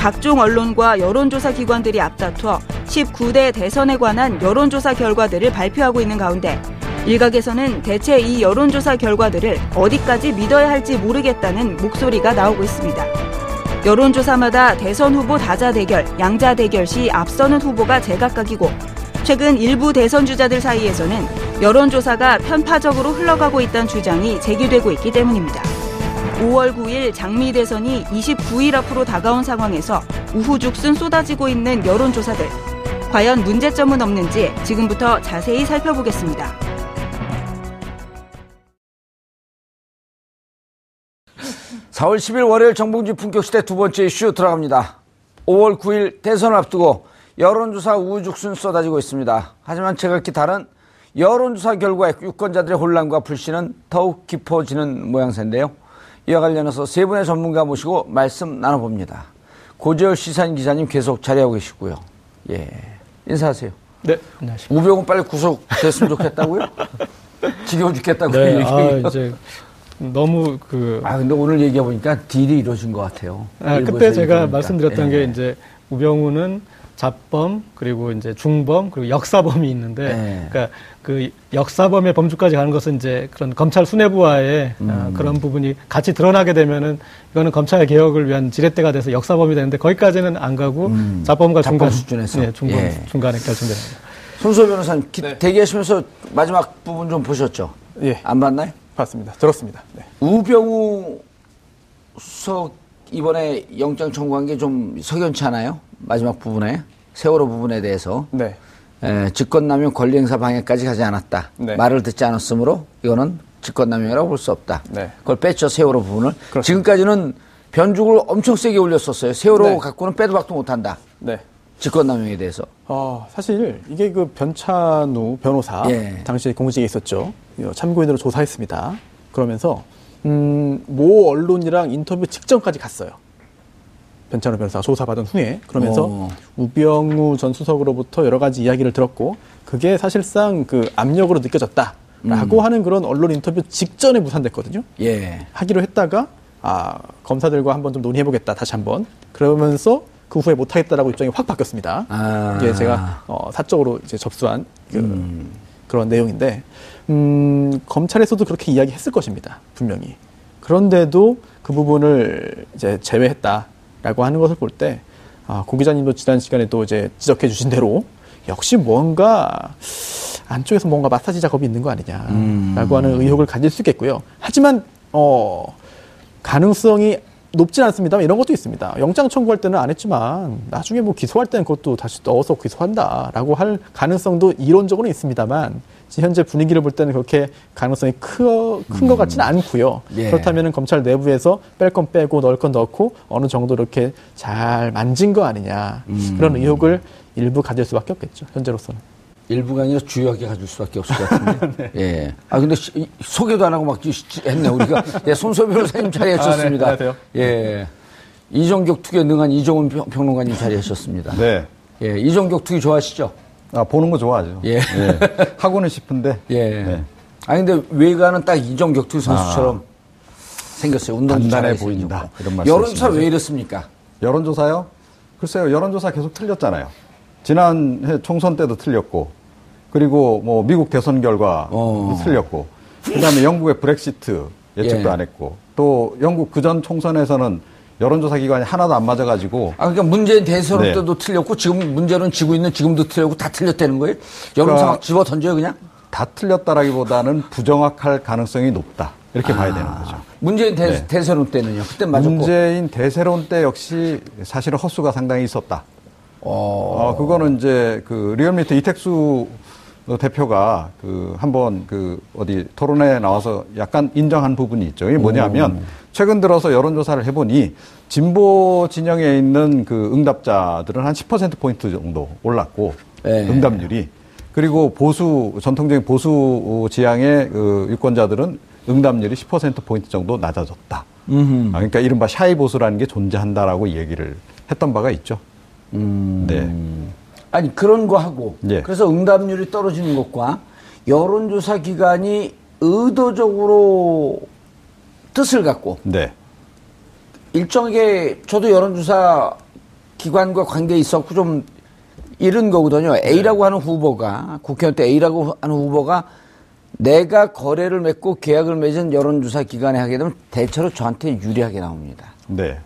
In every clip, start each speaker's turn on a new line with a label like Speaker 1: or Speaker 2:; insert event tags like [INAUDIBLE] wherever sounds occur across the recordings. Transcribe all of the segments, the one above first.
Speaker 1: 각종 언론과 여론조사 기관들이 앞다투어 19대 대선에 관한 여론조사 결과들을 발표하고 있는 가운데 일각에서는 대체 이 여론조사 결과들을 어디까지 믿어야 할지 모르겠다는 목소리가 나오고 있습니다. 여론조사마다 대선 후보 다자 대결, 양자 대결 시 앞서는 후보가 제각각이고 최근 일부 대선 주자들 사이에서는 여론조사가 편파적으로 흘러가고 있다는 주장이 제기되고 있기 때문입니다. 5월 9일 장미 대선이 29일 앞으로 다가온 상황에서 우후죽순 쏟아지고 있는 여론조사들. 과연 문제점은 없는지 지금부터 자세히 살펴보겠습니다.
Speaker 2: (4월 10일) 월요일 정봉주 품격 시대 두 번째 이슈 들어갑니다 (5월 9일) 대선을 앞두고 여론조사 우후죽순 쏟아지고 있습니다 하지만 제각기 다른 여론조사 결과에 유권자들의 혼란과 불신은 더욱 깊어지는 모양새인데요 이와 관련해서 세 분의 전문가 모시고 말씀 나눠봅니다. 고재열 시사인 기자님 계속 자리하고 계시고요. 예. 인사하세요.
Speaker 3: 네, 안녕하십니까.
Speaker 2: 우병우 빨리 구속됐으면 좋겠다고요? [LAUGHS] 지겨워 죽겠다고
Speaker 3: 네. 아, 이제 너무 그.
Speaker 2: 아, 근데 오늘 얘기해 보니까 딜이 이루어진 것 같아요.
Speaker 3: 아, 그때 제가 말씀드렸던 예. 게 이제 우병우는 잡범 그리고 이제 중범 그리고 역사범이 있는데 네. 그러니까 그 역사범의 범주까지 가는 것은 이제 그런 검찰 수뇌부와의 음. 어, 그런 부분이 같이 드러나게 되면은 이거는 검찰 개혁을 위한 지렛대가 돼서 역사범이 되는데 거기까지는 안 가고 음. 잡범과 중간
Speaker 2: 수준에서
Speaker 3: 네, 중범 예. 중간에 결정됩니다.
Speaker 2: 손소 변호사님 기, 네. 대기하시면서 마지막 부분 좀 보셨죠?
Speaker 4: 예.
Speaker 2: 안 봤나요?
Speaker 4: 봤습니다. 들었습니다. 네.
Speaker 2: 우병우 수석 이번에 영장 청구한 게 좀 석연치 않아요? 마지막 부분에 세월호 부분에 대해서
Speaker 4: 네.
Speaker 2: 에, 직권남용 권리행사 방해까지 가지 않았다. 네. 말을 듣지 않았으므로 이거는 직권남용이라고 볼 수 없다.
Speaker 4: 네.
Speaker 2: 그걸 뺐죠 세월호 부분을. 그렇습니다. 지금까지는 변죽을 엄청 세게 올렸었어요. 세월호 네. 갖고는 빼도 박도 못한다.
Speaker 4: 네.
Speaker 2: 직권남용에 대해서.
Speaker 4: 어, 사실 이게 그 변찬우 변호사 예. 당시에 공직에 있었죠. 참고인으로 조사했습니다. 그러면서 음, 모 언론이랑 인터뷰 직전까지 갔어요. 변찬호 변호사가 조사받은 후에 그러면서 오. 어. 우병우 전 수석으로부터 여러 가지 이야기를 들었고 그게 사실상 그 압력으로 느껴졌다 라고 음. 하는 그런 언론 인터뷰 직전에 무산됐거든요.
Speaker 2: 예.
Speaker 4: 하기로 했다가 아 검사들과 한번 좀 논의해보겠다 다시 한번 그러면서 그 후에 못하겠다라고 입장이 확 바뀌었습니다. 아. 이게 제가 어, 사적으로 이제 접수한 그 음. 그런 내용인데 음, 검찰에서도 그렇게 이야기했을 것입니다 분명히. 그런데도 그 부분을 이제 제외했다. 라고 하는 것을 볼 때, 아, 고 기자님도 지난 시간에 또 이제 지적해 주신 대로 역시 뭔가 안쪽에서 뭔가 마사지 작업이 있는 거 아니냐라고 음. 하는 의혹을 가질 수 있겠고요. 하지만, 어, 가능성이 높진 않습니다만 이런 것도 있습니다. 영장 청구할 때는 안 했지만 나중에 뭐 기소할 때는 그것도 다시 넣어서 기소한다라고 할 가능성도 이론적으로는 있습니다만 현재 분위기를 볼 때는 그렇게 가능성이 큰것 음. 같지는 않고요. 예. 그렇다면 검찰 내부에서 뺄 건 빼고 넣을 건 넣고 어느 정도 이렇게 잘 만진 거 아니냐 음. 그런 의혹을 일부 가질 수밖에 없겠죠. 현재로서는.
Speaker 2: 일부가 아니라 주요하게 가질 수밖에 없을 것 같은데. 네. [LAUGHS] 예. 아 근데 시, 소개도 안 하고 막 했네 우리가. [LAUGHS] 예, 손소 변호사님 자리하셨습니다. 아, 네. 예. 이종격 투기에 능한 이종훈 평론가님 자리하셨습니다.
Speaker 5: 네.
Speaker 2: 예, 이종격 투기 좋아하시죠?
Speaker 5: 아 보는 거 좋아하죠.
Speaker 2: 예. 예.
Speaker 5: 하고는 싶은데. [LAUGHS]
Speaker 2: 예. 네. 아 근데 외관은 딱 이종격 투기 선수처럼 아. 생겼어요. 운동
Speaker 5: 단단해 보인다.
Speaker 2: 이런 말씀. 여론조사 왜 이랬습니까?
Speaker 5: 여론조사요? 글쎄요, 여론조사 계속 틀렸잖아요. 지난해 총선 때도 틀렸고, 그리고 뭐 미국 대선 결과 어. 틀렸고 그 다음에 영국의 브렉시트 예측도 예. 안 했고 또 영국 그 전 총선에서는 여론조사 기관이 하나도 안 맞아가지고.
Speaker 2: 아, 그러니까 문재인 대선 네. 때도 틀렸고, 지금 문제는 지고 있는 지금도 틀렸고, 다 틀렸다는 거예요? 여론조사 그러니까 집어 던져요, 그냥?
Speaker 5: 다 틀렸다라기보다는 부정확할 가능성이 높다. 이렇게 아, 봐야 되는 거죠.
Speaker 2: 문재인 대, 네. 대세론 때는요? 그때 맞았고.
Speaker 5: 문재인 대세론 때 역시 사실은 허수가 상당히 있었다. 어, 어 그거는 이제 그 리얼미터 이택수 대표가 그 한번 그 어디 토론회에 나와서 약간 인정한 부분이 있죠. 이게 뭐냐면 오. 최근 들어서 여론조사를 해보니 진보 진영에 있는 그 응답자들은 한 10%포인트 정도 올랐고 네. 응답률이 그리고 보수 전통적인 보수 지향의 그 유권자들은 응답률이 10%포인트 정도 낮아졌다. 아, 그러니까 이른바 샤이 보수라는 게 존재한다라고 얘기를 했던 바가 있죠.
Speaker 2: 음. 네. 아니 그런 거 하고 예. 그래서 응답률이 떨어지는 것과 여론조사 기관이 의도적으로 뜻을 갖고
Speaker 5: 네.
Speaker 2: 일정하게 저도 여론조사 기관과 관계 있었고 좀 이런 거거든요. A라고 하는 후보가 국회의원 때 A라고 하는 후보가 내가 거래를 맺고 계약을 맺은 여론조사 기관에 하게 되면 대체로 저한테 유리하게 나옵니다.
Speaker 5: 네.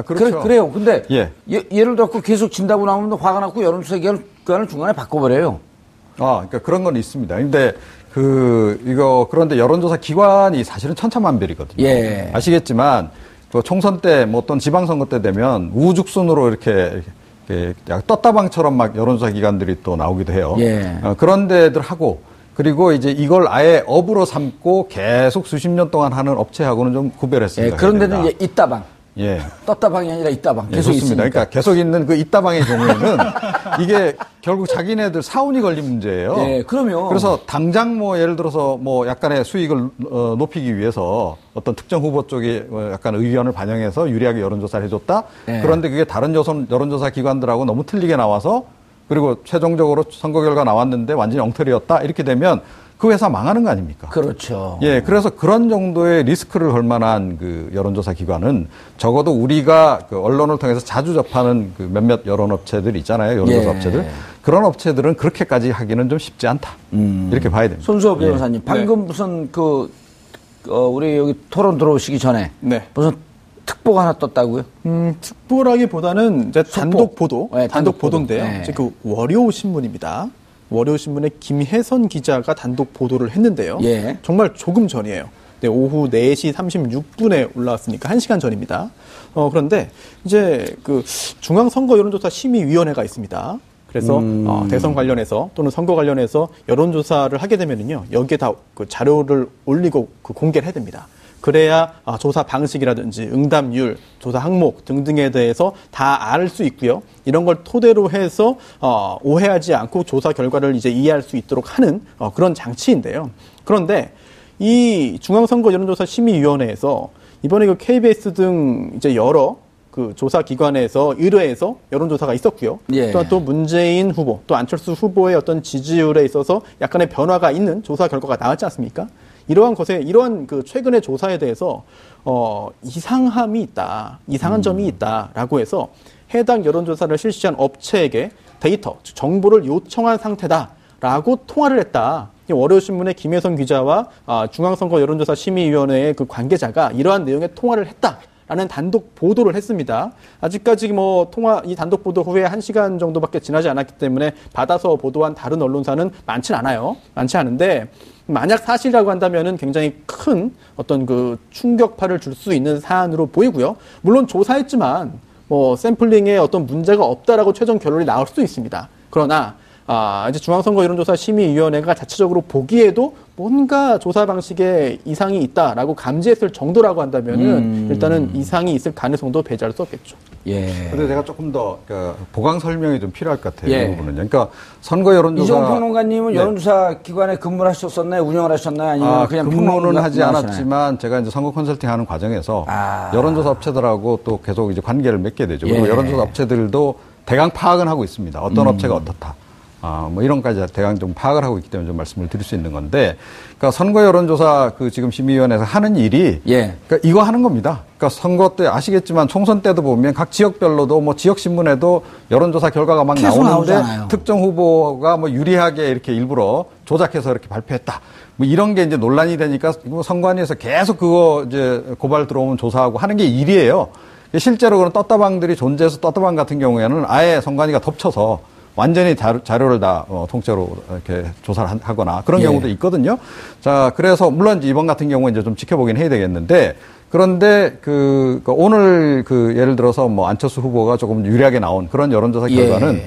Speaker 5: 아, 그렇죠.
Speaker 2: 그래, 요 근데 예. 예, 를 들어서 계속 진다고 나오면 화가 나고 여론조사 기관을 중간에 바꿔버려요.
Speaker 5: 아, 그러니까 그런 건 있습니다. 근데 그 이거 그런데 여론조사 기관이 사실은 천차만별이거든요. 예. 아시겠지만 그 총선 때 뭐 어떤 지방선거 때 되면 우죽순으로 이렇게 이렇게 떴다방처럼 막 여론조사 기관들이 또 나오기도 해요. 예. 어, 그런 데들 하고 그리고 이제 이걸 아예 업으로 삼고 계속 수십 년 동안 하는 업체하고는 좀 구별했습니다.
Speaker 2: 예, 그런 데는 이제 있다방.
Speaker 5: 예.
Speaker 2: 떴다방이 아니라 있다방. 예, 계속 예, 있습니다.
Speaker 5: 그러니까 계속 있는 그 있다방의 경우에는 [LAUGHS] 이게 결국 자기네들 사운이 걸린 문제예요.
Speaker 2: 예, 그러면
Speaker 5: 그래서 당장 뭐 예를 들어서 뭐 약간의 수익을 어, 높이기 위해서 어떤 특정 후보 쪽이 뭐 약간 의견을 반영해서 유리하게 여론조사를 해줬다. 예. 그런데 그게 다른 여론, 여론조사 기관들하고 너무 틀리게 나와서 그리고 최종적으로 선거 결과 나왔는데 완전히 엉터리였다. 이렇게 되면 그 회사 망하는 거 아닙니까?
Speaker 2: 그렇죠.
Speaker 5: 예, 그래서 그런 정도의 리스크를 걸 만한 그 여론조사 기관은 적어도 우리가 그 언론을 통해서 자주 접하는 그 몇몇 여론업체들 있잖아요. 여론조사 예. 업체들. 그런 업체들은 그렇게까지 하기는 좀 쉽지 않다. 음. 이렇게 봐야 됩니다.
Speaker 2: 손수업 변호사님, 예. 방금 네. 무슨 그, 어, 우리 여기 토론 들어오시기 전에 네. 무슨 특보가 하나 떴다고요?
Speaker 4: 음, 특보라기보다는 이제 단독 보도, 네, 단독, 단독 보도인데요. 네. 그 월요 신문입니다. 월요 신문의 김혜선 기자가 단독 보도를 했는데요. 예. 정말 조금 전이에요. 네, 오후 4시 36분에 올라왔으니까 1시간 전입니다. 어, 그런데 이제 그 중앙선거 여론조사 심의위원회가 있습니다. 그래서 음. 어, 대선 관련해서 또는 선거 관련해서 여론조사를 하게 되면은요 여기에 다 그 자료를 올리고 그 공개를 해야 됩니다. 그래야 아, 조사 방식이라든지 응답률, 조사 항목 등등에 대해서 다 알 수 있고요. 이런 걸 토대로 해서 어, 오해하지 않고 조사 결과를 이제 이해할 수 있도록 하는 어, 그런 장치인데요. 그런데 이 중앙선거 여론조사 심의위원회에서 이번에 그 KBS 등 이제 여러 그 조사 기관에서 의뢰해서 여론조사가 있었고요. 예. 또한 또 문재인 후보, 또 안철수 후보의 어떤 지지율에 있어서 약간의 변화가 있는 조사 결과가 나왔지 않습니까? 이러한 것에 이러한 그 최근의 조사에 대해서 어 이상함이 있다, 이상한 음. 점이 있다라고 해서 해당 여론조사를 실시한 업체에게 데이터, 정보를 요청한 상태다라고 통화를 했다. 월요신문의 김혜선 기자와 아, 중앙선거 여론조사 심의위원회의 그 관계자가 이러한 내용의 통화를 했다. 라는 단독 보도를 했습니다. 아직까지 뭐 통화 이 단독 보도 후에 한 시간 정도밖에 지나지 않았기 때문에 받아서 보도한 다른 언론사는 많지 않아요. 많지 않은데 만약 사실이라고 한다면은 굉장히 큰 어떤 그 충격파를 줄 수 있는 사안으로 보이고요. 물론 조사했지만 뭐 샘플링에 어떤 문제가 없다라고 최종 결론이 나올 수도 있습니다. 그러나 아, 이제 중앙선거 여론조사 심의위원회가 자체적으로 보기에도 뭔가 조사 방식에 이상이 있다라고 감지했을 정도라고 한다면은 음. 일단은 이상이 있을 가능성도 배제할 수 없겠죠.
Speaker 5: 예. 근데 제가 조금 더 그, 보강 설명이 좀 필요할 것 같아요. 예. 이 부분은. 그러니까 선거 여론조사
Speaker 2: 이종 평론가님은 네. 여론조사 기관에 근무를 하셨었나요? 운영을 하셨나요? 아니면 아, 그냥
Speaker 5: 근무는 하지 않았지만 제가 이제 선거 컨설팅하는 과정에서 아. 여론조사 업체들하고 또 계속 이제 관계를 맺게 되죠. 그리고 예. 여론조사 업체들도 대강 파악은 하고 있습니다. 어떤 음. 업체가 어떻다. 아, 뭐 이런 까지 대강 좀 파악을 하고 있기 때문에 좀 말씀을 드릴 수 있는 건데, 그러니까 선거 여론조사 그 지금 심의위원회에서 하는 일이, 예. 그러니까 이거 하는 겁니다. 그러니까 선거 때 아시겠지만 총선 때도 보면 각 지역별로도 뭐 지역 신문에도 여론조사 결과가 막 나오는데 나오잖아요. 특정 후보가 뭐 유리하게 이렇게 일부러 조작해서 이렇게 발표했다. 뭐 이런 게 이제 논란이 되니까 뭐 선관위에서 계속 그거 이제 고발 들어오면 조사하고 하는 게 일이에요. 실제로 그런 떴다방들이 존재해서 떴다방 같은 경우에는 아예 선관위가 덮쳐서 완전히 자료, 를다 어, 통째로 이렇게 조사를 하거나 그런 예. 경우도 있거든요. 자, 그래서 물론 이번 같은 경우에 이제 좀 지켜보긴 해야 되겠는데 그런데 그, 그 오늘 그 예를 들어서 뭐 안철수 후보가 조금 유리하게 나온 그런 여론조사 예. 결과는 예.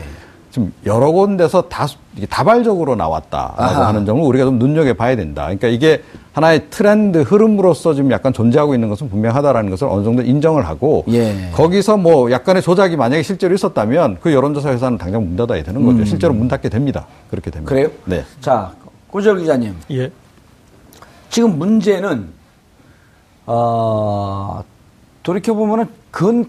Speaker 5: 지금 여러 군데서 다 다발적으로 나왔다라고 아하. 하는 점을 우리가 좀 눈여겨 봐야 된다. 그러니까 이게 하나의 트렌드 흐름으로서 지금 약간 존재하고 있는 것은 분명하다라는 것을 어느 정도 인정을 하고 예. 거기서 뭐 약간의 조작이 만약에 실제로 있었다면 그 여론조사 회사는 당장 문 닫아야 되는 거죠. 음. 실제로 문 닫게 됩니다. 그렇게 됩니다.
Speaker 2: 그래요? 네. 자, 고절 기자님. 예. 지금 문제는 어, 돌이켜 보면은 근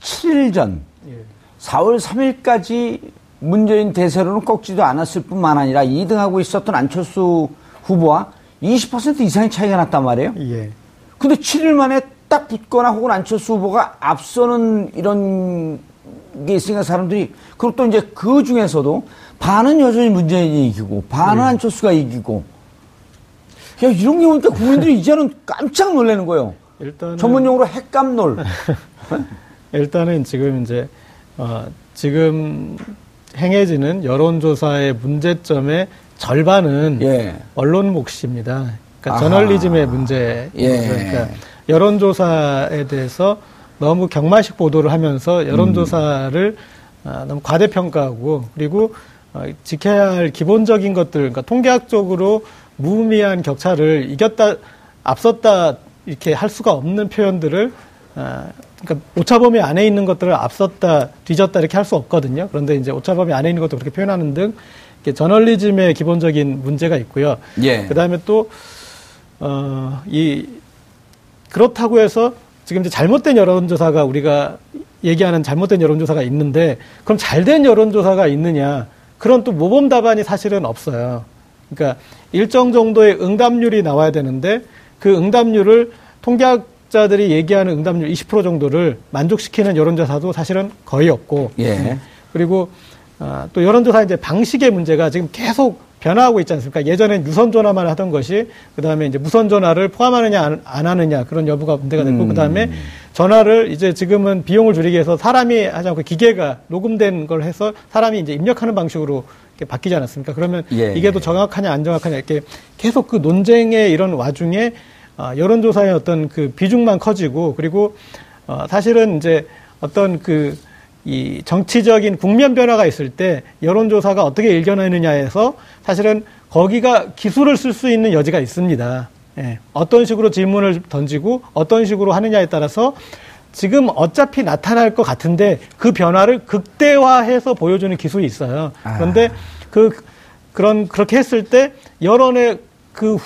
Speaker 2: 7일 전 예. 4월 3일까지 문재인 대세로는 꺾지도 않았을 뿐만 아니라 2등하고 있었던 안철수 후보와 20% 이상의 차이가 났단 말이에요. 예. 근데 7일 만에 딱 붙거나 혹은 안철수 후보가 앞서는 이런 게 있으니까 사람들이 그리고 또 이제 그 중에서도 반은 여전히 문재인이 이기고 반은 네. 안철수가 이기고 야 이런 경우니까 국민들이 [LAUGHS] 이제는 깜짝 놀라는 거예요. 일단 전문 용어로 핵감놀. [LAUGHS]
Speaker 3: 일단은 지금 이제 어, 지금 행해지는 여론조사의 문제점의 절반은 예. 언론 몫입니다. 그러니까 아하. 저널리즘의 문제. 예. 그러니까 여론조사에 대해서 너무 경마식 보도를 하면서 여론조사를 음. 아, 너무 과대평가하고 그리고 어, 지켜야 할 기본적인 것들, 그러니까 통계학적으로 무의미한 격차를 이겼다, 앞섰다 이렇게 할 수가 없는 표현들을 아, 그러니까 오차범위 안에 있는 것들을 앞섰다, 뒤졌다 이렇게 할 수 없거든요. 그런데 이제 오차범위 안에 있는 것도 그렇게 표현하는 등 저널리즘의 기본적인 문제가 있고요. 예. 그 다음에 또, 어, 이, 그렇다고 해서 지금 이제 잘못된 여론조사가 우리가 얘기하는 잘못된 여론조사가 있는데 그럼 잘된 여론조사가 있느냐 그런 또 모범 답안이 사실은 없어요. 그러니까 일정 정도의 응답률이 나와야 되는데 그 응답률을 통계학 자들이 얘기하는 응답률 20% 정도를 만족시키는 여론조사도 사실은 거의 없고 예. 그리고 아, 또 여론조사 이제 방식의 문제가 지금 계속 변화하고 있지 않습니까? 예전엔 유선 전화만 하던 것이 그다음에 이제 무선 전화를 포함하느냐 안, 안 하느냐 그런 여부가 문제가 됐고 음. 그다음에 전화를 이제 지금은 비용을 줄이기 위해서 사람이 하지 않고 기계가 녹음된 걸 해서 사람이 이제 입력하는 방식으로 바뀌지 않았습니까? 그러면 예. 이게 더 정확하냐 안 정확하냐 이렇게 계속 그 논쟁의 이런 와중에 어, 여론조사의 어떤 그 비중만 커지고 그리고 어, 사실은 이제 어떤 그 이 정치적인 국면 변화가 있을 때 여론조사가 어떻게 일견하느냐에서 사실은 거기가 기술을 쓸 수 있는 여지가 있습니다. 예. 어떤 식으로 질문을 던지고 어떤 식으로 하느냐에 따라서 지금 어차피 나타날 것 같은데 그 변화를 극대화해서 보여주는 기술이 있어요. 아. 그런데 그 그런 그렇게 했을 때 여론의 그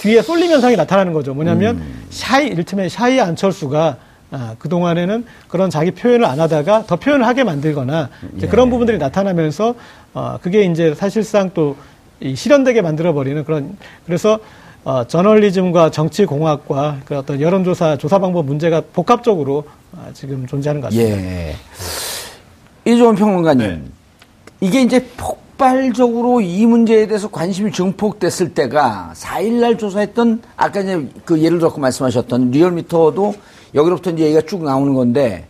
Speaker 3: 뒤에 쏠림 현상이 나타나는 거죠. 뭐냐면 음. 샤이 이를테면 샤이 안철수가 아, 그동안에는 그런 자기 표현을 안 하다가 더 표현을 하게 만들거나 예. 그런 부분들이 나타나면서 어, 그게 이제 사실상 또 이 실현되게 만들어버리는 그런 그래서 어, 저널리즘과 정치공학과 그 어떤 여론조사 조사 방법 문제가 복합적으로 어, 지금 존재하는 것 같습니다. 예.
Speaker 2: 이종원 평론가님, 네. 이게 이제 폭 발적으로 이 문제에 대해서 관심이 증폭됐을 때가 4일날 조사했던 아까 이제 그 예를 들어 말씀하셨던 리얼미터도 여기로부터 이제 얘기가 쭉 나오는 건데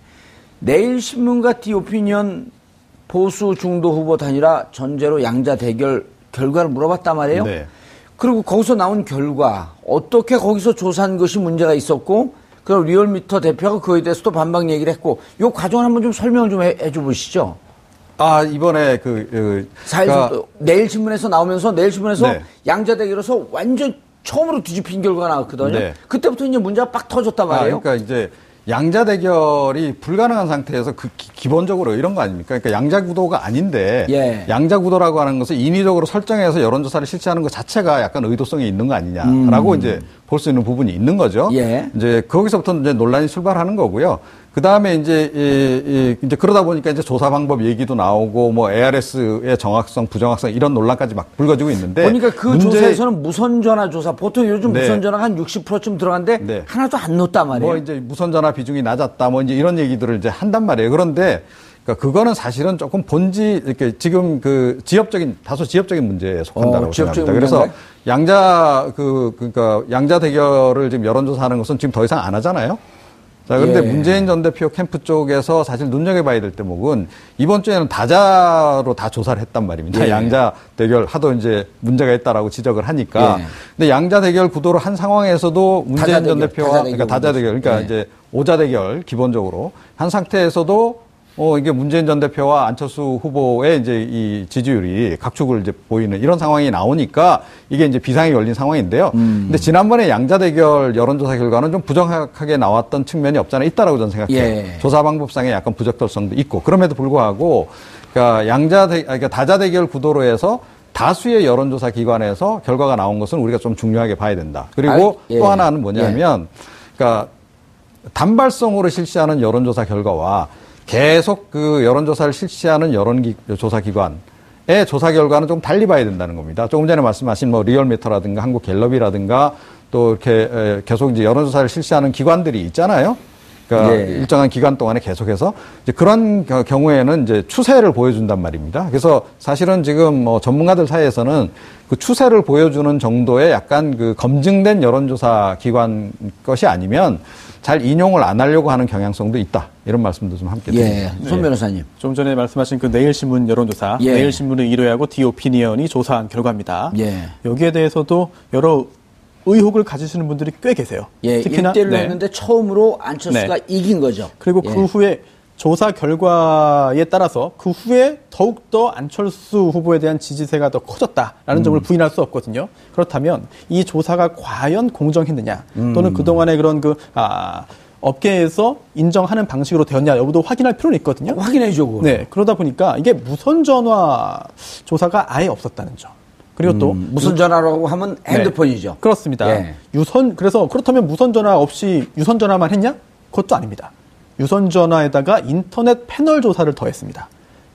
Speaker 2: 내일 신문과 디오피니언 보수 중도 후보 단일화 전제로 양자 대결 결과를 물어봤단 말이에요. 네. 그리고 거기서 나온 결과 어떻게 거기서 조사한 것이 문제가 있었고 그럼 리얼미터 대표가 그에 대해서 또 반박 얘기를 했고 이 과정을 한번 좀 설명을 좀 해, 줘 보시죠.
Speaker 5: 아 이번에 그, 그
Speaker 2: 그러니까, 내일 신문에서 나오면서 내일 신문에서 네. 양자 대결에서 완전 처음으로 뒤집힌 결과가 나왔거든요. 네. 그때부터 이제 문제가 빡 터졌단 아, 말이에요.
Speaker 5: 아, 그러니까 이제 양자 대결이 불가능한 상태에서 그 기, 본적으로 이런 거 아닙니까? 그러니까 양자 구도가 아닌데 예. 양자 구도라고 하는 것을 인위적으로 설정해서 여론 조사를 실시하는 것 자체가 약간 의도성이 있는 거 아니냐라고 음. 이제 볼 수 있는 부분이 있는 거죠. 예. 이제 거기서부터 이제 논란이 출발하는 거고요. 그 다음에 이제, 이, 이, 이제 그러다 보니까 이제 조사 방법 얘기도 나오고 뭐 ARS의 정확성, 부정확성 이런 논란까지 막 불거지고 있는데.
Speaker 2: 보니까 그 문제... 조사에서는 무선 전화 조사, 보통 요즘 네. 무선 전화가 한 60%쯤 들어간데 네. 하나도 안 넣었단 말이에요.
Speaker 5: 뭐 이제 무선 전화 비중이 낮았다 뭐 이제 이런 얘기들을 이제 한단 말이에요. 그런데 그러니까 그거는 사실은 조금 본지 이렇게 지금 그 지역적인 다소 지역적인 문제에 속한다고 어, 생각합니다. 그래서 양자 그 그러니까 양자 대결을 지금 여론조사하는 것은 지금 더 이상 안 하잖아요. 자, 그런데 예. 문재인 전 대표 캠프 쪽에서 사실 눈여겨봐야 될 대목은 이번 주에는 다자로 다 조사를 했단 말입니다. 예. 양자 대결 하도 이제 문제가 있다라고 지적을 하니까. 예. 근데 양자 대결 구도를 한 상황에서도 문재인 전 대표와 다자 그러니까 다자 대결, 그러니까 예. 이제 오자 대결 기본적으로 한 상태에서도 어, 이게 문재인 전 대표와 안철수 후보의 이제 이 지지율이 각축을 이제 보이는 이런 상황이 나오니까 이게 이제 비상이 열린 상황인데요. 음. 근데 지난번에 양자 대결 여론조사 결과는 좀 부정확하게 나왔던 측면이 없잖아 있다라고 저는 생각해요. 예. 조사 방법상에 약간 부적절성도 있고 그럼에도 불구하고 그러니까 양자 대, 그러니까 다자 대결 구도로 해서 다수의 여론조사 기관에서 결과가 나온 것은 우리가 좀 중요하게 봐야 된다. 그리고 아, 예. 또 하나는 뭐냐면 예. 그러니까 단발성으로 실시하는 여론조사 결과와 계속 그 여론조사를 실시하는 여론조사기관의 조사 결과는 좀 달리 봐야 된다는 겁니다. 조금 전에 말씀하신 뭐 리얼미터라든가 한국갤럽이라든가 또 이렇게 계속 이제 여론조사를 실시하는 기관들이 있잖아요. 그러니까 예. 일정한 기간 동안에 계속해서 이제 그런 경우에는 이제 추세를 보여준단 말입니다. 그래서 사실은 지금 뭐 전문가들 사이에서는 그 추세를 보여주는 정도의 약간 그 검증된 여론조사 기관 것이 아니면 잘 인용을 안 하려고 하는 경향성도 있다. 이런 말씀도 좀 함께 드립니다.
Speaker 2: 예, 손 변호사님. 네.
Speaker 4: 좀 전에 말씀하신 그 내일신문 여론조사, 예. 내일신문을 1회하고 디오피니언이 조사한 결과입니다. 예. 여기에 대해서도 여러 의혹을 가지시는 분들이 꽤 계세요.
Speaker 2: 예, 특히나 1대1로 네. 했는데 처음으로 안철수가 네. 이긴 거죠.
Speaker 4: 그리고 그 예. 그 후에 조사 결과에 따라서 그 후에 더욱더 안철수 후보에 대한 지지세가 더 커졌다라는 음. 점을 부인할 수 없거든요. 그렇다면 이 조사가 과연 공정했느냐 또는 음. 그동안의 그런 그, 아, 업계에서 인정하는 방식으로 되었냐 여부도 확인할 필요는 있거든요.
Speaker 2: 확인해줘.
Speaker 4: 네. 그러다 보니까 이게 무선 전화 조사가 아예 없었다는 점. 그리고 또
Speaker 2: 음, 무선 전화라고 하면 네. 핸드폰이죠.
Speaker 4: 네, 그렇습니다. 예. 유선 그래서 그렇다면 무선 전화 없이 유선 전화만 했냐? 그것도 아닙니다. 유선 전화에다가 인터넷 패널 조사를 더했습니다.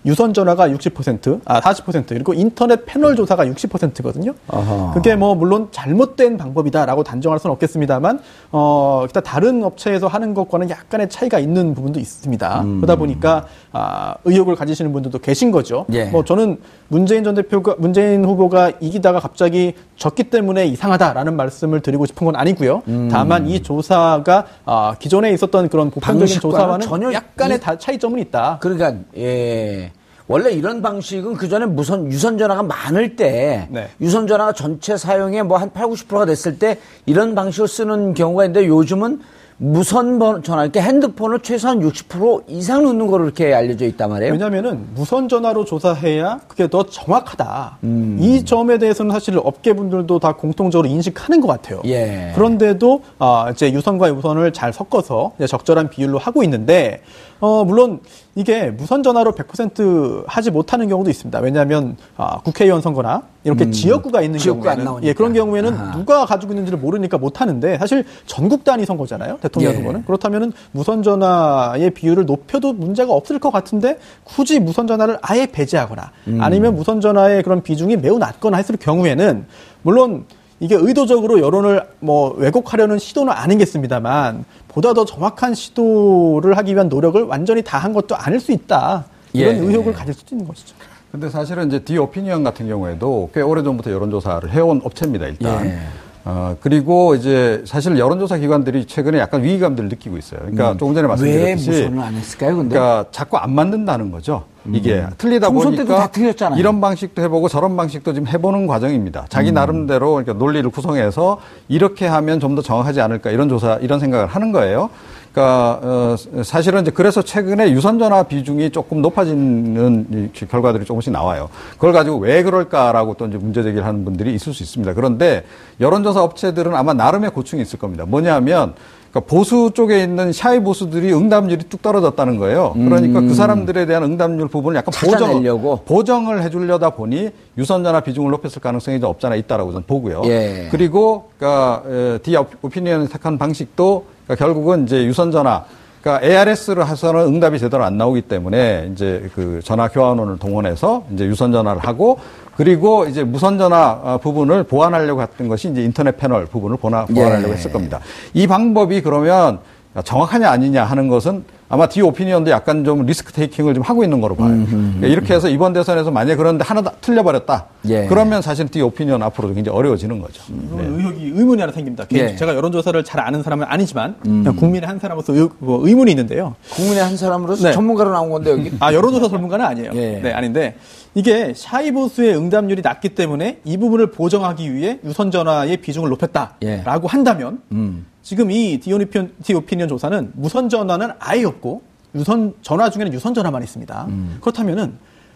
Speaker 4: 유선 전화가 60%, 아 40%, 그리고 인터넷 패널 조사가 60%거든요. 아하. 그게 뭐 물론 잘못된 방법이다라고 단정할 수는 없겠습니다만 어 일단 다른 업체에서 하는 것과는 약간의 차이가 있는 부분도 있습니다. 음. 그러다 보니까 아 의혹을 가지시는 분들도 계신 거죠. 예. 뭐 저는 문재인 전 대표가 문재인 후보가 이기다가 갑자기 졌기 때문에 이상하다라는 말씀을 드리고 싶은 건 아니고요. 음. 다만 이 조사가 아 기존에 있었던 그런 보편적인 조사와는 전혀 약간의 이... 차이점은 있다.
Speaker 2: 그러니까 예. 원래 이런 방식은 그 전에 무선 유선 전화가 많을 때 네. 유선 전화가 전체 사용에 뭐한 8, 90%가 됐을 때 이런 방식을 쓰는 경우가 있는데 요즘은 무선 전화, 이렇게 핸드폰을 최소한 60% 이상 넣는 거로 이렇게 알려져 있단 말이에요.
Speaker 4: 왜냐면은 무선 전화로 조사해야 그게 더 정확하다. 음. 이 점에 대해서는 사실 업계분들도 다 공통적으로 인식하는 것 같아요. 예. 그런데도 아, 이제 유선과 무선을 잘 섞어서 적절한 비율로 하고 있는데 어, 물론 이게 무선 전화로 100% 하지 못하는 경우도 있습니다. 왜냐하면 아, 국회의원 선거나 이렇게 음, 지역구가 있는 경우에는 예, 그런 경우에는 아하. 누가 가지고 있는지를 모르니까 못 하는데 사실 전국 단위 선거잖아요. 대통령 예. 선거는. 그렇다면은 무선 전화의 비율을 높여도 문제가 없을 것 같은데 굳이 무선 전화를 아예 배제하거나 음. 아니면 무선 전화의 그런 비중이 매우 낮거나 했을 경우에는 물론 이게 의도적으로 여론을 뭐 왜곡하려는 시도는 아니겠습니다만 보다 더 정확한 시도를 하기 위한 노력을 완전히 다 한 것도 아닐 수 있다. 이런 예. 의혹을 가질 수도 있는 것이죠.
Speaker 5: 근데 사실은 이제 디오피니언 같은 경우에도 꽤 오래전부터 여론조사를 해온 업체입니다, 일단. 예. 어, 그리고 이제 사실 여론조사 기관들이 최근에 약간 위기감들을 느끼고 있어요. 그러니까 음. 조금 전에 말씀드렸듯이.
Speaker 2: 왜 무선을 안 했을까요, 근데?
Speaker 5: 그러니까 자꾸 안 맞는다는 거죠. 이게 음. 틀리다 보니까 이런 방식도 해보고 저런 방식도 지금 해보는 과정입니다. 자기 음. 나름대로 그러니까 논리를 구성해서 이렇게 하면 좀 더 정확하지 않을까 이런 조사 이런 생각을 하는 거예요. 그러니까 어, 사실은 이제 그래서 최근에 유선 전화 비중이 조금 높아지는 결과들이 조금씩 나와요. 그걸 가지고 왜 그럴까라고 또 이제 문제 제기를 하는 분들이 있을 수 있습니다. 그런데 여론조사 업체들은 아마 나름의 고충이 있을 겁니다. 뭐냐면 그러니까 보수 쪽에 있는 샤이 보수들이 응답률이 뚝 떨어졌다는 거예요. 그러니까 그 음. 그 사람들에 대한 응답률 부분을 약간 보정, 보정을 해주려다 보니 유선전화 비중을 높였을 가능성이 좀 없잖아 있다라고 저는 보고요. 예. 그리고 그러니까 디 오피니언을 택한 방식도 그러니까 결국은 이제 유선전화 그러니까 ARS를 해서는 응답이 제대로 안 나오기 때문에 이제 그 전화 교환원을 동원해서 이제 유선 전화를 하고 그리고 이제 무선 전화 어, 부분을 보완하려고 했던 것이 이제 인터넷 패널 부분을 보완하려고 예. 했을 겁니다. 이 방법이 그러면 정확하냐 아니냐 하는 것은 아마 디 오피니언도 약간 좀 risk taking을 좀 하고 있는 거로 봐요. 그러니까 이렇게 해서 이번 대선에서 만약에 그런데 하나 틀려버렸다. 예. 그러면 사실 디 오피니언 앞으로도 굉장히 어려워지는 거죠.
Speaker 4: 음, 네. 의혹이 의문이 하나 생깁니다. 예. 제가 여론조사를 잘 아는 사람은 아니지만 음. 국민의 한 사람으로서 의, 뭐 의문이 있는데요.
Speaker 2: 국민의 한 사람으로서 네. 전문가로 나온 건데 여기.
Speaker 4: 아 여론조사 전문가는 아니에요. 예. 네 아닌데 이게 shy 보수의 응답률이 낮기 때문에 이 부분을 보정하기 위해 유선 전화의 비중을 높였다라고 예. 한다면 음. 지금 이 디오니피언, 디오피니언 조사는 무선 전화는 아예 없고 유선 전화 중에는 유선 전화만 있습니다. 음. 그렇다면은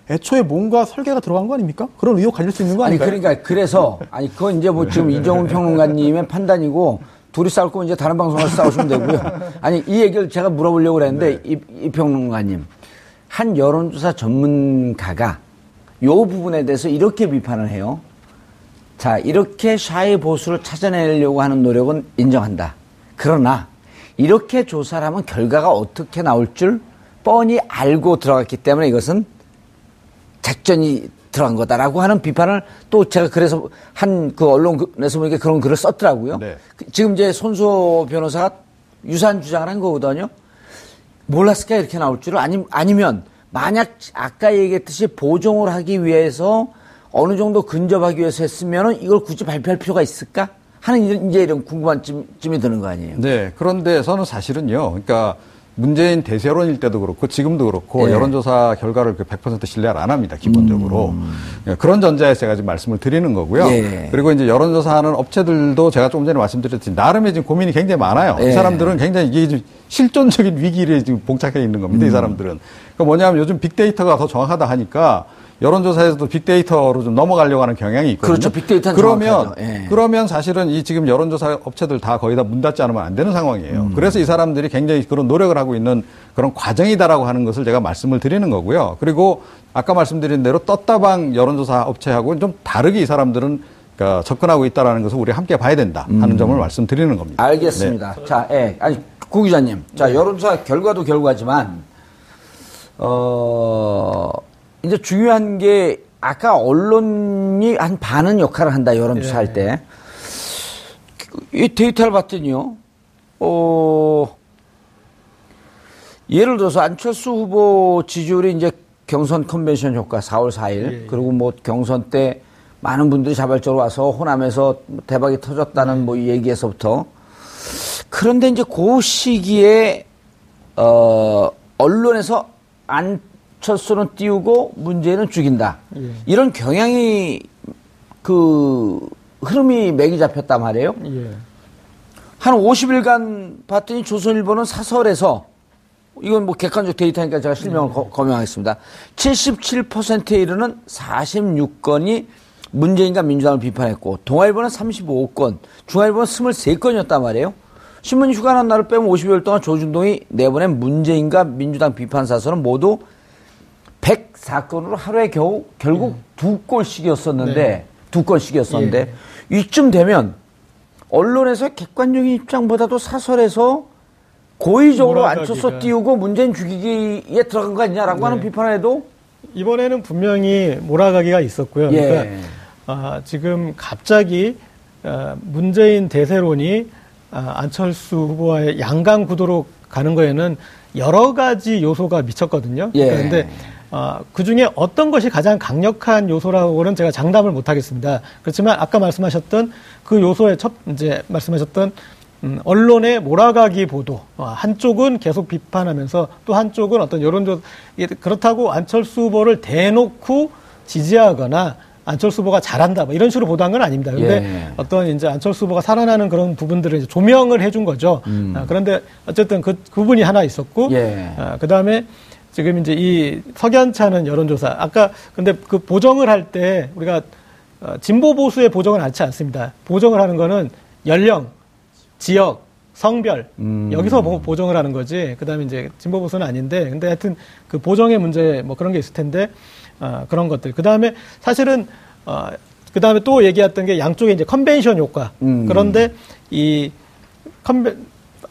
Speaker 4: 애초에 뭔가 설계가 들어간 거 아닙니까? 그런 의혹 가질 수 있는 거 아닌가요?
Speaker 2: 아니 그러니까 그래서 아니 그건 이제 뭐 지금 이정훈 평론가님의 판단이고 둘이 싸울 거면 이제 다른 방송에서 싸우시면 되고요. 아니 이 얘기를 제가 물어보려고 그랬는데 네. 이, 이 평론가님 한 여론조사 전문가가 요 부분에 대해서 이렇게 비판을 해요. 자 이렇게 샤이 보수를 찾아내려고 하는 노력은 인정한다. 그러나 이렇게 조사를 하면 결과가 어떻게 나올 줄 뻔히 알고 들어갔기 때문에 이것은 작전이 들어간 거다라고 하는 비판을 또 제가 그래서 한 그 언론에서 보니까 그런 글을 썼더라고요. 네. 그 지금 이제 손수호 변호사가 유사한 주장을 한 거거든요. 몰랐을까 이렇게 나올 줄을 아니, 아니면 만약 아까 얘기했듯이 보정을 하기 위해서 어느 정도 근접하기 위해서 했으면은 이걸 굳이 발표할 필요가 있을까? 하는 이제 이런 궁금한 쯤이 드는 거 아니에요?
Speaker 5: 네. 그런데 저는 사실은요. 그러니까 문재인 대세론일 때도 그렇고 지금도 그렇고 예. 여론조사 결과를 그 100% 신뢰를 안 합니다. 기본적으로. 음. 예, 그런 전제에서 제가 지금 말씀을 드리는 거고요. 예. 그리고 이제 여론조사하는 업체들도 제가 조금 전에 말씀드렸듯이 나름의 지금 고민이 굉장히 많아요. 이 예. 사람들은 굉장히 이게 실존적인 위기를 지금 봉착해 있는 겁니다. 음. 이 사람들은. 그러니까 뭐냐면 요즘 빅데이터가 더 정확하다 하니까 여론조사에서도 빅데이터로 좀 넘어가려고 하는 경향이 있거든요.
Speaker 2: 그렇죠. 빅데이터는
Speaker 5: 그러면 예. 그러면 사실은 이 지금 여론조사 업체들 다 거의 다 문 닫지 않으면 안 되는 상황이에요. 음. 그래서 이 사람들이 굉장히 그런 노력을 하고 있는 그런 과정이다라고 하는 것을 제가 말씀을 드리는 거고요. 그리고 아까 말씀드린 대로 떴다방 여론조사 업체하고는 좀 다르게 이 사람들은 그러니까 접근하고 있다라는 것을 우리 함께 봐야 된다 하는 음. 점을 말씀드리는 겁니다.
Speaker 2: 알겠습니다. 네. 자, 예. 아니 구 기자님, 자 여론조사 결과도 결과지만 어. 이제 중요한 게 아까 언론이 한 반은 역할을 한다 여론조사 할 때. 이 데이터를 봤더니요. 어, 예를 들어서 안철수 후보 지지율이 이제 경선 컨벤션 효과 4월 4일 예, 예. 그리고 뭐 경선 때 많은 분들이 자발적으로 와서 호남에서 대박이 터졌다는 뭐 얘기에서부터 그런데 이제 그 시기에 어 언론에서 안 철수는 띄우고 문재인은 죽인다. 예. 이런 경향이 그 흐름이 맥이 잡혔단 말이에요. 예. 한 50일간 봤더니 조선일보는 사설에서 이건 뭐 객관적 데이터니까 제가 실명을 네. 거명하겠습니다. 77%에 이르는 46건이 문재인과 민주당을 비판했고 동아일보는 35건, 중앙일보는 23건이었단 말이에요. 신문 휴가 난 날을 빼면 50일 동안 조준동이 내보낸 문재인과 민주당 비판 사설은 모두 104건으로 하루에 겨우 결국 음. 두 건씩이었었는데 네. 두 건씩이었었는데 예. 이쯤 되면 언론에서 객관적인 입장보다도 사설에서 고의적으로 앉혀서 띄우고 문재인 죽이기에 들어간 거 아니냐라고 네. 하는 비판을 해도
Speaker 3: 이번에는 분명히 몰아가기가 있었고요. 예. 그러니까 아, 지금 갑자기 아, 문재인 대세론이 아, 안철수 후보와의 양강 구도로 가는 거에는 여러 가지 요소가 미쳤거든요. 예. 그런데 그러니까 어, 그 중에 어떤 것이 가장 강력한 요소라고는 제가 장담을 못 하겠습니다. 그렇지만 아까 말씀하셨던 그 요소의 첫, 이제 말씀하셨던 음, 언론의 몰아가기 보도. 어, 한쪽은 계속 비판하면서 또 한쪽은 어떤 여론조, 그렇다고 안철수 후보를 대놓고 지지하거나 안철수 후보가 잘한다 뭐 이런 식으로 보도한 건 아닙니다. 근데 예. 어떤 이제 안철수 후보가 살아나는 그런 부분들을 이제 조명을 해준 거죠. 음. 아, 그런데 어쨌든 그, 그 부분이 하나 있었고, 예. 아, 그 다음에 지금 이제 이 석연찮은 여론조사. 아까 근데 그 보정을 할 때 우리가 어, 진보 보수의 보정을 하지 않습니다. 보정을 하는 거는 연령, 지역, 성별 음. 여기서 뭐 보정을 하는 거지. 그다음에 이제 진보 보수는 아닌데 근데 하여튼 그 보정의 문제 뭐 그런 게 있을 텐데 어, 그런 것들. 그다음에 사실은 어, 그다음에 또 얘기했던 게 양쪽에 이제 컨벤션 효과. 음. 그런데 이 컨벤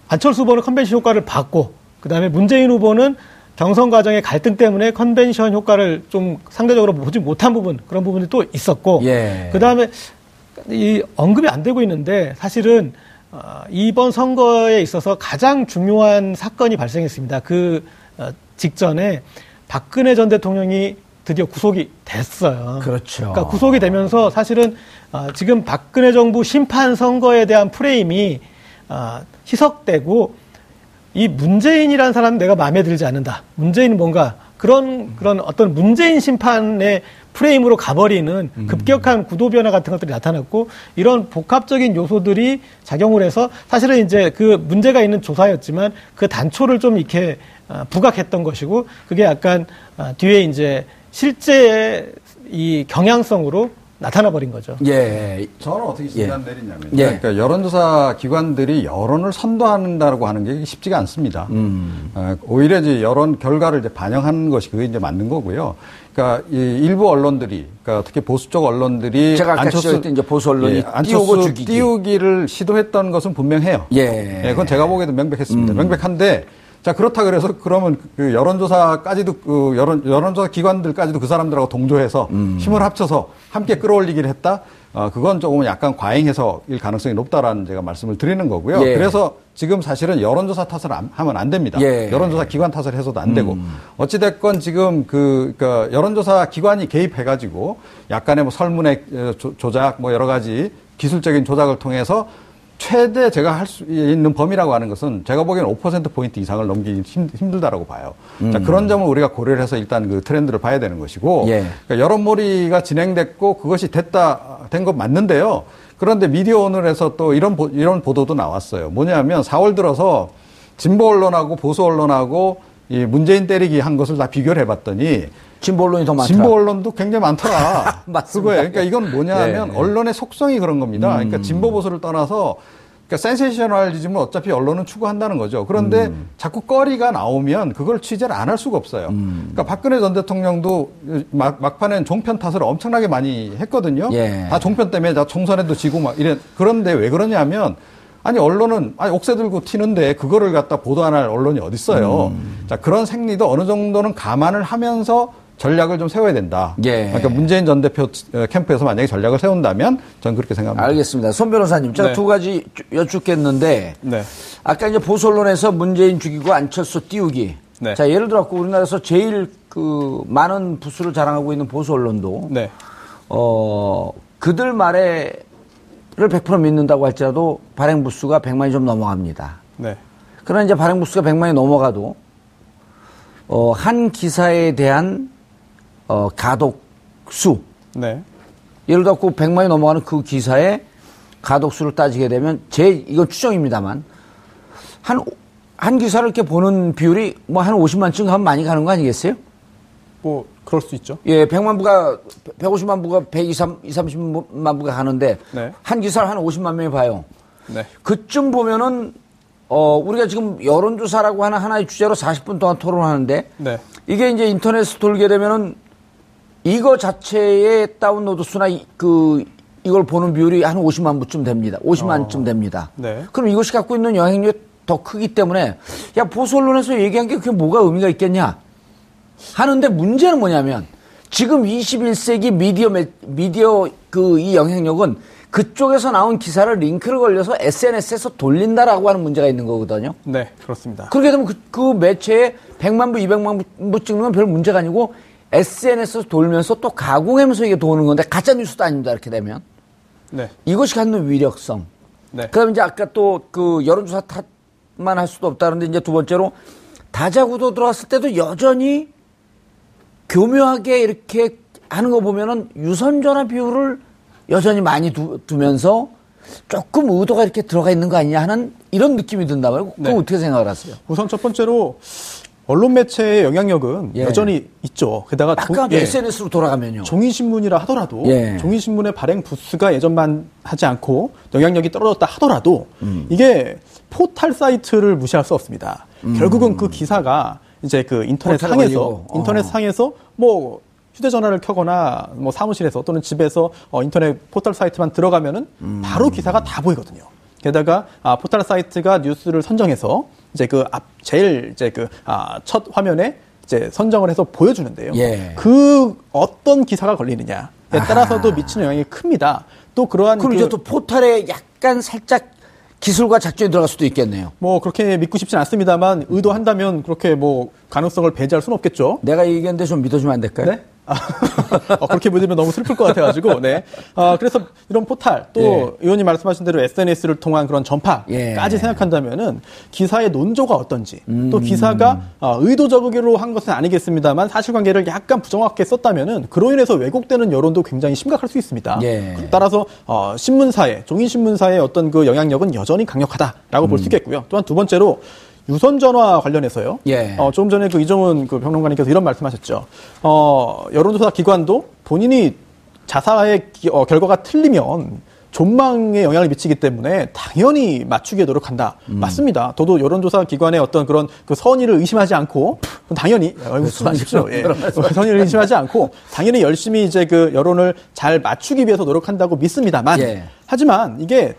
Speaker 3: 안철수 후보는 컨벤션 효과를 받고 그다음에 문재인 후보는 경선 과정의 갈등 때문에 컨벤션 효과를 좀 상대적으로 보지 못한 부분 그런 부분이 또 있었고 예. 그 다음에 이 언급이 안 되고 있는데 사실은 어, 이번 선거에 있어서 가장 중요한 사건이 발생했습니다. 그 어, 직전에 박근혜 전 대통령이 드디어 구속이 됐어요.
Speaker 2: 그렇죠.
Speaker 3: 그러니까 구속이 되면서 사실은 어, 지금 박근혜 정부 심판 선거에 대한 프레임이 어, 희석되고 이 문재인이라는 사람은 내가 마음에 들지 않는다. 문재인은 뭔가 그런 그런 어떤 문재인 심판의 프레임으로 가버리는 음. 급격한 구도 변화 같은 것들이 나타났고 이런 복합적인 요소들이 작용을 해서 사실은 이제 그 문제가 있는 조사였지만 그 단초를 좀 이렇게 어, 부각했던 것이고 그게 약간 어, 뒤에 이제 실제 이 경향성으로 나타나 버린 거죠.
Speaker 5: 예. 저는 어떻게 진단 예. 내리냐면 예. 그러니까 여론조사 기관들이 여론을 선도한다고 하는 게 쉽지가 않습니다. 음. 어, 오히려 이제 여론 결과를 이제 반영하는 것이 그게 이제 맞는 거고요. 그러니까 이 일부 언론들이 그러니까 특히 보수 쪽 언론들이
Speaker 2: 제가 안철수 때 이제 보수 언론이 예,
Speaker 5: 안철수 띄우기. 띄우기를 시도했던 것은 분명해요. 예. 예. 그건 제가 보기에도 명백했습니다. 음. 명백한데 자 그렇다 그래서 그러면 그 여론조사까지도 그 여론 여론조사 기관들까지도 그 사람들하고 동조해서 음. 힘을 합쳐서 함께 끌어올리기를 했다. 어, 그건 조금 약간 과잉 해석일 가능성이 높다라는 제가 말씀을 드리는 거고요. 예. 그래서 지금 사실은 여론조사 탓을 안, 하면 안 됩니다. 예. 여론조사 기관 탓을 해서도 안 되고. 음. 어찌 됐건 지금 그, 그, 여론조사 기관이 개입해가지고 약간의 뭐 설문의 어, 조작 뭐 여러 가지 기술적인 조작을 통해서 최대 제가 할 수 있는 범위라고 하는 것은 제가 보기에는 5%포인트 이상을 넘기기 힘들다라고 봐요. 음. 자, 그런 점을 우리가 고려를 해서 일단 그 트렌드를 봐야 되는 것이고, 예. 그러니까 여론몰이가 진행됐고 그것이 됐다, 된것 맞는데요. 그런데 미디어 오늘에서 또 이런, 보, 이런 보도도 나왔어요. 뭐냐면 4월 들어서 진보 언론하고 보수 언론하고 이 문재인 때리기 한 것을 다 비교를 해봤더니
Speaker 2: 진보 언론이 더 많다.
Speaker 5: 진보 언론도 굉장히 많더라. [LAUGHS] 맞습니다. 그거예요. 그러니까 이건 뭐냐면 네, 네. 언론의 속성이 그런 겁니다. 음. 그러니까 진보 보수를 떠나서 그러니까 센세이셔널리즘은 어차피 언론은 추구한다는 거죠. 그런데 음. 자꾸 거리가 나오면 그걸 취재를 안 할 수가 없어요. 음. 그러니까 박근혜 전 대통령도 막, 막판엔 종편 탓을 엄청나게 많이 했거든요. 예. 다 종편 때문에 다 총선에도 지고 막 이래. 그런데 왜 그러냐면 아니 언론은 아니 옥새 들고 튀는데 그거를 갖다 보도 안 할 언론이 어디 있어요. 음. 자 그런 생리도 어느 정도는 감안을 하면서 전략을 좀 세워야 된다. 예. 그러니까 문재인 전 대표 어, 캠프에서 만약에 전략을 세운다면 저는 그렇게 생각합니다.
Speaker 2: 알겠습니다. 손 변호사님, 제가 네. 두 가지 여쭙겠는데 네. 아까 이제 보수 언론에서 문재인 죽이고 안철수 띄우기. 네. 자 예를 들어 우리나라에서 제일 그 많은 부수를 자랑하고 있는 보수 언론도 네. 어 그들 말에를 100% 믿는다고 할지라도 발행 부수가 100만이 좀 넘어갑니다. 네. 그러나 이제 발행 부수가 100만이 넘어가도 어, 한 기사에 대한 어, 가독수. 네. 예를 들어 그 100만이 넘어가는 그 기사의 가독수를 따지게 되면 제 이건 추정입니다만 한 한 기사를 이렇게 보는 비율이 뭐 한 50만쯤 하면 많이 가는 거 아니겠어요?
Speaker 4: 뭐 그럴 수 있죠.
Speaker 2: 예, 100만 부가 150만 부가 120, 30만 부가 가는데 네. 한 기사를 한 50만 명이 봐요. 네. 그쯤 보면은 어 우리가 지금 여론조사라고 하는 하나의 주제로 40분 동안 토론하는데 네. 이게 이제 인터넷에 돌게 되면은 이거 자체의 다운로드 수나 그 이걸 보는 비율이 한 50만 부쯤 됩니다. 50만쯤 어. 됩니다. 네. 그럼 이것이 갖고 있는 영향력이 더 크기 때문에 야 보수 언론에서 얘기한 게 그게 뭐가 의미가 있겠냐 하는데 문제는 뭐냐면 지금 21세기 미디어 미디어 그 이 영향력은 그쪽에서 나온 기사를 링크를 걸려서 SNS에서 돌린다라고 하는 문제가 있는 거거든요.
Speaker 4: 네, 그렇습니다.
Speaker 2: 그렇게 되면 그, 그 매체에 100만 부, 200만 부 찍는 건 별 문제가 아니고 SNS에서 돌면서 또 가공하면서 이게 도는 건데 가짜 뉴스도 아닙니다. 이렇게 되면. 네. 이것이 갖는 위력성. 네. 그다음에 이제 아까 또 그 여론조사 탓만 할 수도 없다는데 이제 두 번째로 다자구도 들어왔을 때도 여전히 교묘하게 이렇게 하는 거 보면은 유선전화 비율을 여전히 많이 두, 면서 조금 의도가 이렇게 들어가 있는 거 아니냐 하는 이런 느낌이 든다고요. 그거 네. 어떻게 생각을 하세요?
Speaker 4: 우선 첫 번째로 언론 매체의 영향력은 예. 여전히 있죠.
Speaker 2: 게다가 아까 종, 예. SNS로 돌아가면요.
Speaker 4: 종이 신문이라 하더라도 예. 종이 신문의 발행 부수가 예전만 하지 않고 영향력이 떨어졌다 하더라도 음. 이게 포탈 사이트를 무시할 수 없습니다. 음. 결국은 그 기사가 이제 그 인터넷 상에서 인터넷 어. 상에서 뭐 휴대전화를 켜거나 뭐 사무실에서 또는 집에서 어, 인터넷 포털 사이트만 들어가면은 음. 바로 기사가 다 보이거든요. 게다가 아, 포털 사이트가 뉴스를 선정해서 이제 그 앞 제일 이제 그첫 아, 화면에 이제 선정을 해서 보여주는데요. 예. 그 어떤 기사가 걸리느냐에 따라서도 미치는 영향이 큽니다. 또 그러한
Speaker 2: 그럼 그, 이제 또 포털에 약간 살짝 기술과 작전이 들어갈 수도 있겠네요.
Speaker 4: 뭐 그렇게 믿고 싶진 않습니다만 의도한다면 그렇게 뭐 가능성을 배제할 수는 없겠죠.
Speaker 2: 내가 얘기했는데 좀 믿어주면 안 될까요? 네?
Speaker 4: 어, 그렇게 믿으면 너무 슬플 것 같아가지고, 네. 어, 그래서 이런 포탈, 또 예. 의원님 말씀하신 대로 SNS를 통한 그런 전파까지 예. 생각한다면은 기사의 논조가 어떤지, 음. 또 기사가 어, 의도적으로 한 것은 아니겠습니다만 사실관계를 약간 부정확하게 썼다면은 그로 인해서 왜곡되는 여론도 굉장히 심각할 수 있습니다. 예. 따라서 어, 신문사의, 종이신문사의 어떤 그 영향력은 여전히 강력하다라고 음. 볼수 있겠고요. 또한 두 번째로 유선 전화 관련해서요. 예. 어, 조금 전에 그 이정훈 그 평론가님께서 이런 말씀하셨죠. 어, 여론조사 기관도 본인이 자사의 기, 어, 결과가 틀리면 존망에 영향을 미치기 때문에 당연히 맞추기에 노력한다. 음. 맞습니다. 저도 여론조사 기관의 어떤 그런 그 선의를 의심하지 않고 당연히 무슨 말이죠? 예. [LAUGHS] 선의를 의심하지 않고 당연히 열심히 이제 그 여론을 잘 맞추기 위해서 노력한다고 믿습니다만 예. 하지만 이게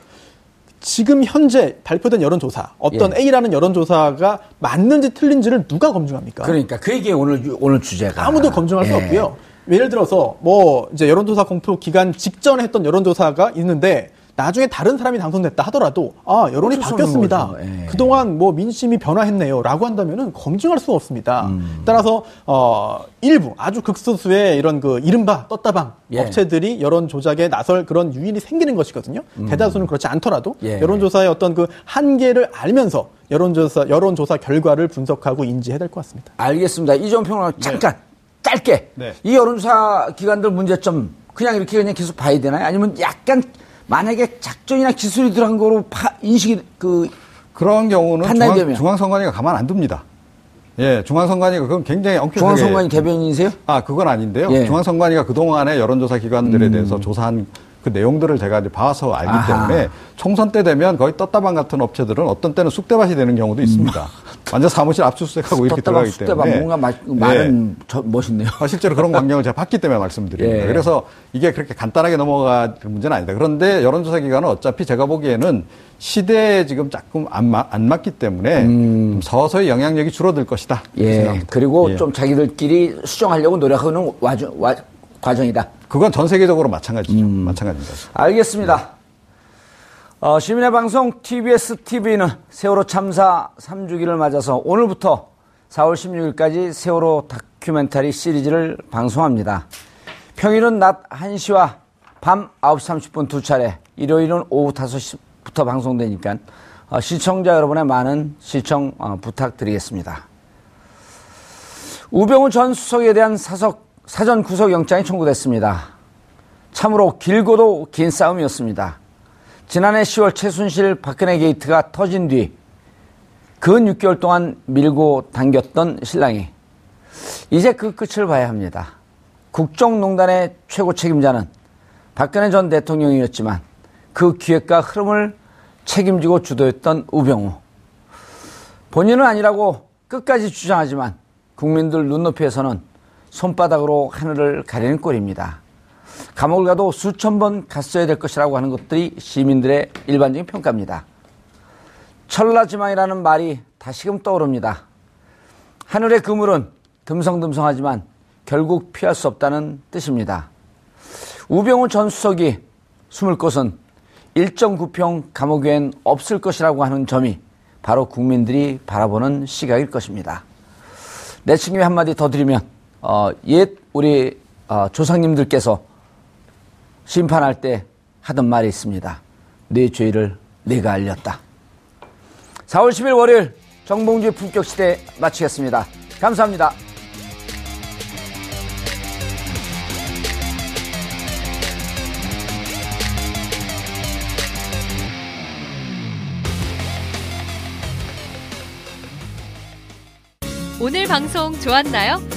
Speaker 4: 지금 현재 발표된 여론조사 어떤 예. A라는 여론조사가 맞는지 틀린지를 누가 검증합니까?
Speaker 2: 그러니까 그 얘기 오늘 오늘 주제가
Speaker 4: 아무도 검증할 예. 수 없고요. 예를 들어서 뭐 이제 여론조사 공표 기간 직전에 했던 여론조사가 있는데 나중에 다른 사람이 당선됐다 하더라도 아 여론이 바뀌었습니다. 예. 그동안 뭐 민심이 변화했네요라고 한다면은 검증할 수가 없습니다. 음. 따라서 어 일부 아주 극소수의 이런 그 이른바 떴다방 예. 업체들이 여론 조작에 나설 그런 유인이 생기는 것이거든요. 음. 대다수는 그렇지 않더라도 예. 여론조사의 어떤 그 한계를 알면서 여론조사 여론조사 결과를 분석하고 인지해야 될 것 같습니다.
Speaker 2: 알겠습니다. 이전 평론 잠깐 네. 짧게 네. 이 여론조사 기관들 문제점 그냥 이렇게 그냥 계속 봐야 되나요? 아니면 약간 만약에 작전이나 기술이 들어간 거로 파, 인식이 그
Speaker 5: 그런 경우는 중앙, 중앙선관위가 가만 안 둡니다. 예, 중앙선관위가 그건 굉장히 엄격하게
Speaker 2: 중앙선관위 대변인이세요?
Speaker 5: 아, 그건 아닌데요. 예. 중앙선관위가 그동안에 여론조사 기관들에 음. 대해서 조사한 그 내용들을 제가 이제 봐서 알기 아하. 때문에 총선 때 되면 거의 떴다방 같은 업체들은 어떤 때는 쑥대밭이 되는 경우도 있습니다. 음. 완전 사무실 압수수색하고 이렇게 들어가기 쑥대밭, 때문에
Speaker 2: 뭔가 마, 말은 예. 멋있네요.
Speaker 5: 아, 실제로 그런 광경을 제가 봤기 때문에 말씀드립니다. 예. 그래서 이게 그렇게 간단하게 넘어갈 문제는 아니다. 그런데 여론조사 기관은 어차피 제가 보기에는 시대에 지금 조금 안, 맞, 안 맞기 때문에 음. 서서히 영향력이 줄어들 것이다.
Speaker 2: 예. 그리고 예. 좀 자기들끼리 수정하려고 노력하는 와중, 와, 과정이다.
Speaker 5: 그건 전 세계적으로 마찬가지죠. 음. 마찬가지입니다.
Speaker 2: 알겠습니다. 어, 시민의 방송 TBS TV는 세월호 참사 3주기를 맞아서 오늘부터 4월 16일까지 세월호 다큐멘터리 시리즈를 방송합니다. 평일은 낮 1시와 밤 9시 30분 두 차례, 일요일은 오후 5시부터 방송되니까 어, 시청자 여러분의 많은 시청 어, 부탁드리겠습니다. 우병우 전 수석에 대한 사석 사전 구속영장이 청구됐습니다. 참으로 길고도 긴 싸움이었습니다. 지난해 10월 최순실 박근혜 게이트가 터진 뒤 근 6개월 동안 밀고 당겼던 신랑이 이제 그 끝을 봐야 합니다. 국정농단의 최고 책임자는 박근혜 전 대통령이었지만 그 기획과 흐름을 책임지고 주도했던 우병우. 본인은 아니라고 끝까지 주장하지만 국민들 눈높이에서는 손바닥으로 하늘을 가리는 꼴입니다. 감옥을 가도 수천 번 갔어야 될 것이라고 하는 것들이 시민들의 일반적인 평가입니다. 철라지망이라는 말이 다시금 떠오릅니다. 하늘의 그물은 듬성듬성하지만 결국 피할 수 없다는 뜻입니다. 우병우 전 수석이 숨을 곳은 1.9평 감옥 외엔 없을 것이라고 하는 점이 바로 국민들이 바라보는 시각일 것입니다. 내친김에 한마디 더 드리면 어, 옛 우리 어, 조상님들께서 심판할 때 하던 말이 있습니다. 내 죄를 내가 알렸다. 4월 10일 월요일 정봉주의 품격시대 마치겠습니다. 감사합니다.
Speaker 6: 오늘 방송 좋았나요?